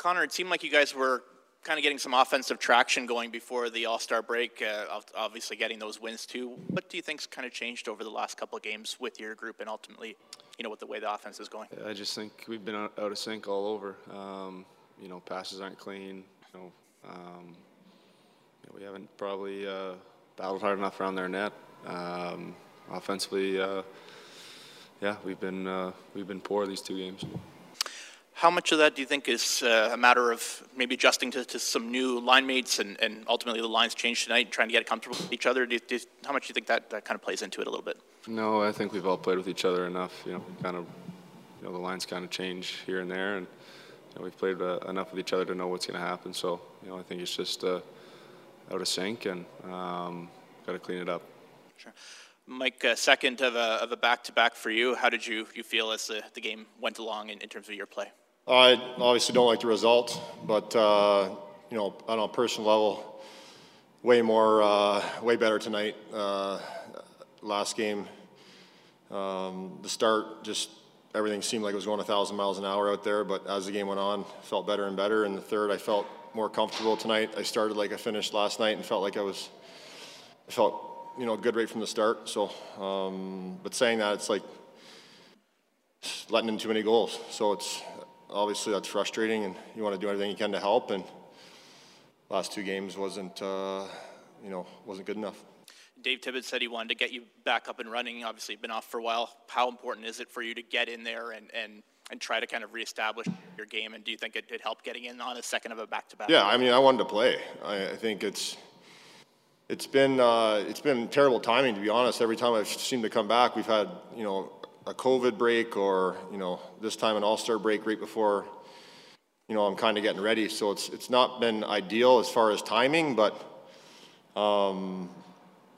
Connor, it seemed like you guys were kind of getting some offensive traction going before the All Star break. Uh, obviously, getting those wins too. What do you think's kind of changed over the last couple of games with your group, and ultimately, you know, with the way the offense is going? I just think we've been out of sync all over. Um, you know, passes aren't clean. You know, um, we haven't probably uh, battled hard enough around their net. Um, offensively, uh, yeah, we've been uh, we've been poor these two games. How much of that do you think is uh, a matter of maybe adjusting to, to some new line mates and, and ultimately the lines change tonight, and trying to get comfortable with each other? Do you, do you, how much do you think that, that kind of plays into it a little bit? No, I think we've all played with each other enough. You know, kind of, you know, the lines kind of change here and there, and you know, we've played uh, enough with each other to know what's going to happen. So, you know, I think it's just uh, out of sync, and um, got to clean it up. Sure. Mike, uh, second of a, of a back-to-back for you. How did you, you feel as the, the game went along in, in terms of your play? I obviously don't like the result, but uh, you know, on a personal level, way more, uh, way better tonight. Uh, last game, um, the start, just everything seemed like it was going a thousand miles an hour out there. But as the game went on, felt better and better. And the third, I felt more comfortable tonight. I started like I finished last night, and felt like I was, I felt you know good right from the start. So, um, but saying that, it's like letting in too many goals. So it's obviously that's frustrating, and you want to do everything you can to help. And last two games wasn't, uh, you know, wasn't good enough. Dave Tippett said he wanted to get you back up and running. Obviously, you've been off for a while. How important is it for you to get in there and and and try to kind of reestablish your game? And do you think it, it helped getting in on a second of a back-to-back? Yeah, I mean, I wanted to play. I, I think it's it's been uh, it's been terrible timing to be honest. Every time I've seemed to come back, we've had you know a COVID break or you know this time an All Star break right before you know I'm kind of getting ready. So it's it's not been ideal as far as timing, but um,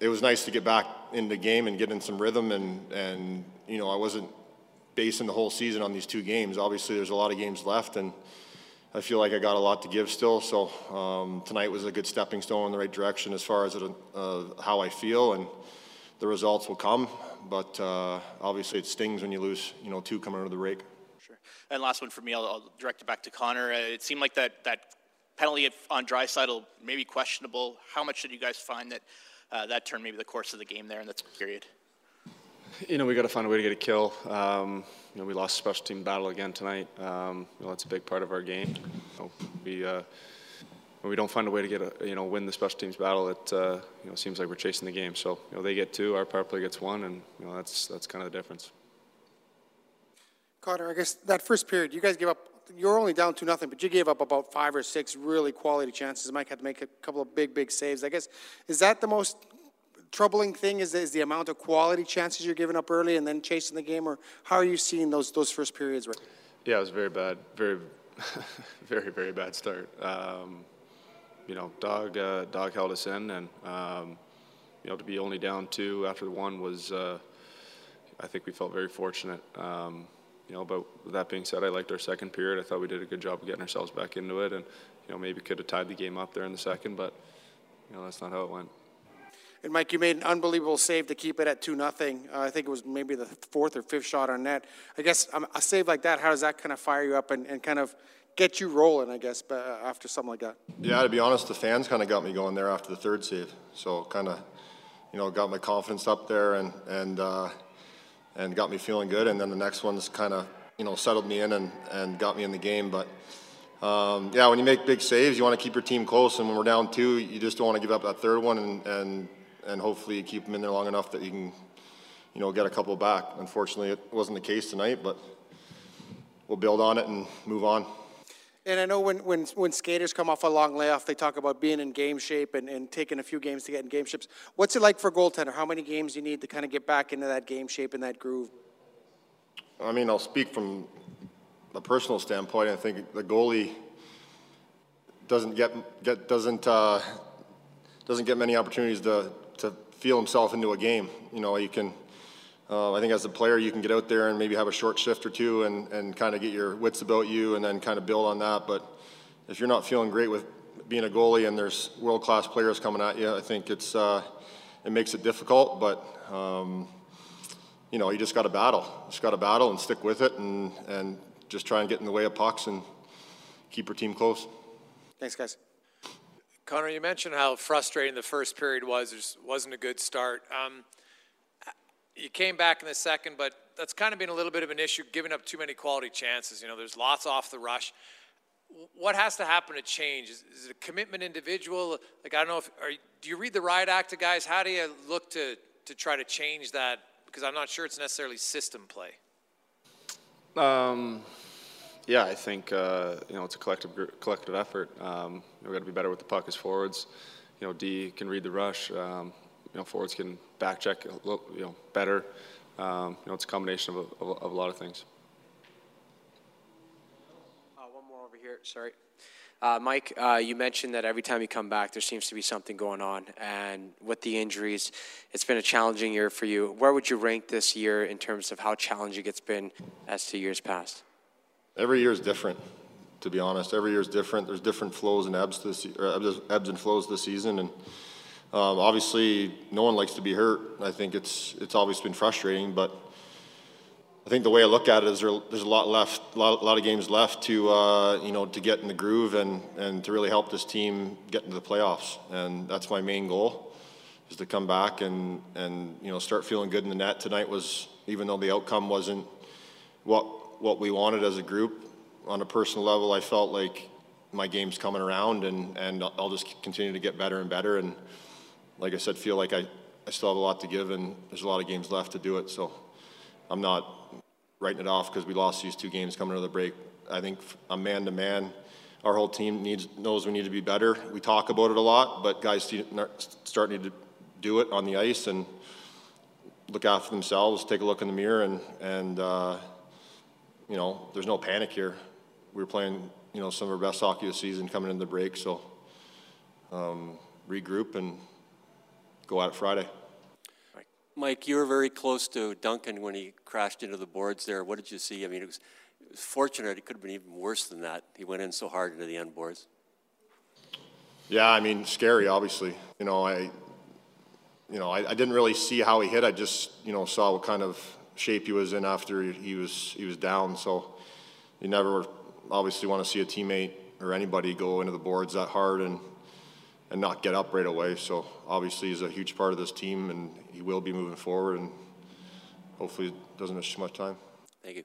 it was nice to get back in the game and get in some rhythm. And and you know I wasn't basing the whole season on these two games. Obviously, there's a lot of games left, and I feel like I got a lot to give still. So um, tonight was a good stepping stone in the right direction as far as it, uh, how I feel and the results will come. But uh, obviously, it stings when you lose, you know, two coming out of the rake. Sure. And last one for me, I'll, I'll direct it back to Connor. Uh, it seemed like that that penalty on Draisaitl maybe questionable. How much did you guys find that uh, that turned maybe the course of the game there in that period? You know, we got to find a way to get a kill. Um, you know, we lost special team battle again tonight. Um, you know, that's a big part of our game. You know, we uh, when we don't find a way to get a, you know win the special teams battle, it uh, you know seems like we're chasing the game. So you know they get two, our power play gets one, and you know that's that's kind of the difference. Carter, I guess that first period, you guys gave up. You're only down two nothing, but you gave up about five or six really quality chances. Mike had to make a couple of big, big saves. I guess is that the most troubling thing? Is, is the amount of quality chances you're giving up early and then chasing the game, or how are you seeing those those first periods? Right? Yeah, it was very bad, very, very, very bad start. Um, you know, Dog uh, Dog held us in, and um, you know to be only down two after the one was, uh, I think we felt very fortunate. Um, you know, but that being said, I liked our second period. I thought we did a good job of getting ourselves back into it, and you know maybe could have tied the game up there in the second, but you know that's not how it went. And Mike, you made an unbelievable save to keep it at two nothing. Uh, I think it was maybe the fourth or fifth shot on net. I guess um, a save like that, how does that kind of fire you up and, and kind of get you rolling, I guess, uh, after something like that. Yeah, to be honest, the fans kind of got me going there after the third save. So kind of, you know, got my confidence up there and and uh, and got me feeling good. And then the next one's kind of, you know, settled me in and and got me in the game. But um, yeah, when you make big saves, you want to keep your team close. And when we're down two, you just don't want to give up that third one. And and and hopefully you keep them in there long enough that you can, you know, get a couple back. Unfortunately, it wasn't the case tonight, but we'll build on it and move on. And I know when, when, when skaters come off a long layoff, they talk about being in game shape and, and taking a few games to get in game shapes. What's it like for a goaltender? How many games you need to kind of get back into that game shape and that groove? I mean, I'll speak from a personal standpoint. I think the goalie doesn't get, get doesn't uh, doesn't get many opportunities to to feel himself into a game. You know, you can uh, I think as a player, you can get out there and maybe have a short shift or two and, and kind of get your wits about you and then kind of build on that. But if you're not feeling great with being a goalie and there's world class players coming at you, I think it's uh, it makes it difficult. But um, you know, you just got to battle. Just got to battle and stick with it and and just try and get in the way of pucks and keep your team close. Thanks, guys. Connor, you mentioned how frustrating the first period was. There wasn't a good start. Um, you came back in the second, but that's kind of been a little bit of an issue, giving up too many quality chances. You know, there's lots off the rush. What has to happen to change? Is, is it a commitment individual? Like, I don't know if, are, do you read the riot act to guys? How do you look to, to try to change that? Because I'm not sure it's necessarily system play. Um, yeah, I think uh, you know it's a collective collective effort. Um, we've got to be better with the puck as forwards. You know, D can read the rush. Um, you know, forwards can back check a little, you know better. Um, you know, it's a combination of a, of a, lot of things. Uh, one more over here. Sorry. Uh, Mike, uh, you mentioned that every time you come back, there seems to be something going on. And with the injuries, it's been a challenging year for you. Where would you rank this year in terms of how challenging it's been as to years past? Every year is different, to be honest. Every year is different. There's different flows and ebbs, this, ebbs and flows this season. And um, obviously, no one likes to be hurt. I think it's, it's always been frustrating, but I think the way I look at it is there, there's a lot left, a lot, a lot of games left to uh, you know to get in the groove and, and to really help this team get into the playoffs. And that's my main goal, is to come back and and you know start feeling good in the net. Tonight was even though the outcome wasn't what what we wanted as a group. On a personal level, I felt like my game's coming around and and I'll just continue to get better and better. And like I said, feel like I, I still have a lot to give and there's a lot of games left to do it. So I'm not writing it off because we lost these two games coming to the break. I think a man to man, our whole team needs knows we need to be better. We talk about it a lot, but guys starting to do it on the ice and look after themselves, take a look in the mirror, and and uh, you know, there's no panic here. We are playing, you know, some of our best hockey the season coming into the break, so um, regroup and go at it Friday. Mike, you were very close to Duncan when he crashed into the boards there. What did you see? I mean, it was, it was fortunate. It could have been even worse than that. He went in so hard into the end boards. Yeah, I mean, scary, obviously. You know, I, you know, I, I, didn't really see how he hit. I just, you know, saw what kind of shape he was in after he was he was down. So, you never obviously want to see a teammate or anybody go into the boards that hard and and not get up right away. So obviously he's a huge part of this team, and he will be moving forward, and hopefully it doesn't miss too much time. Thank you.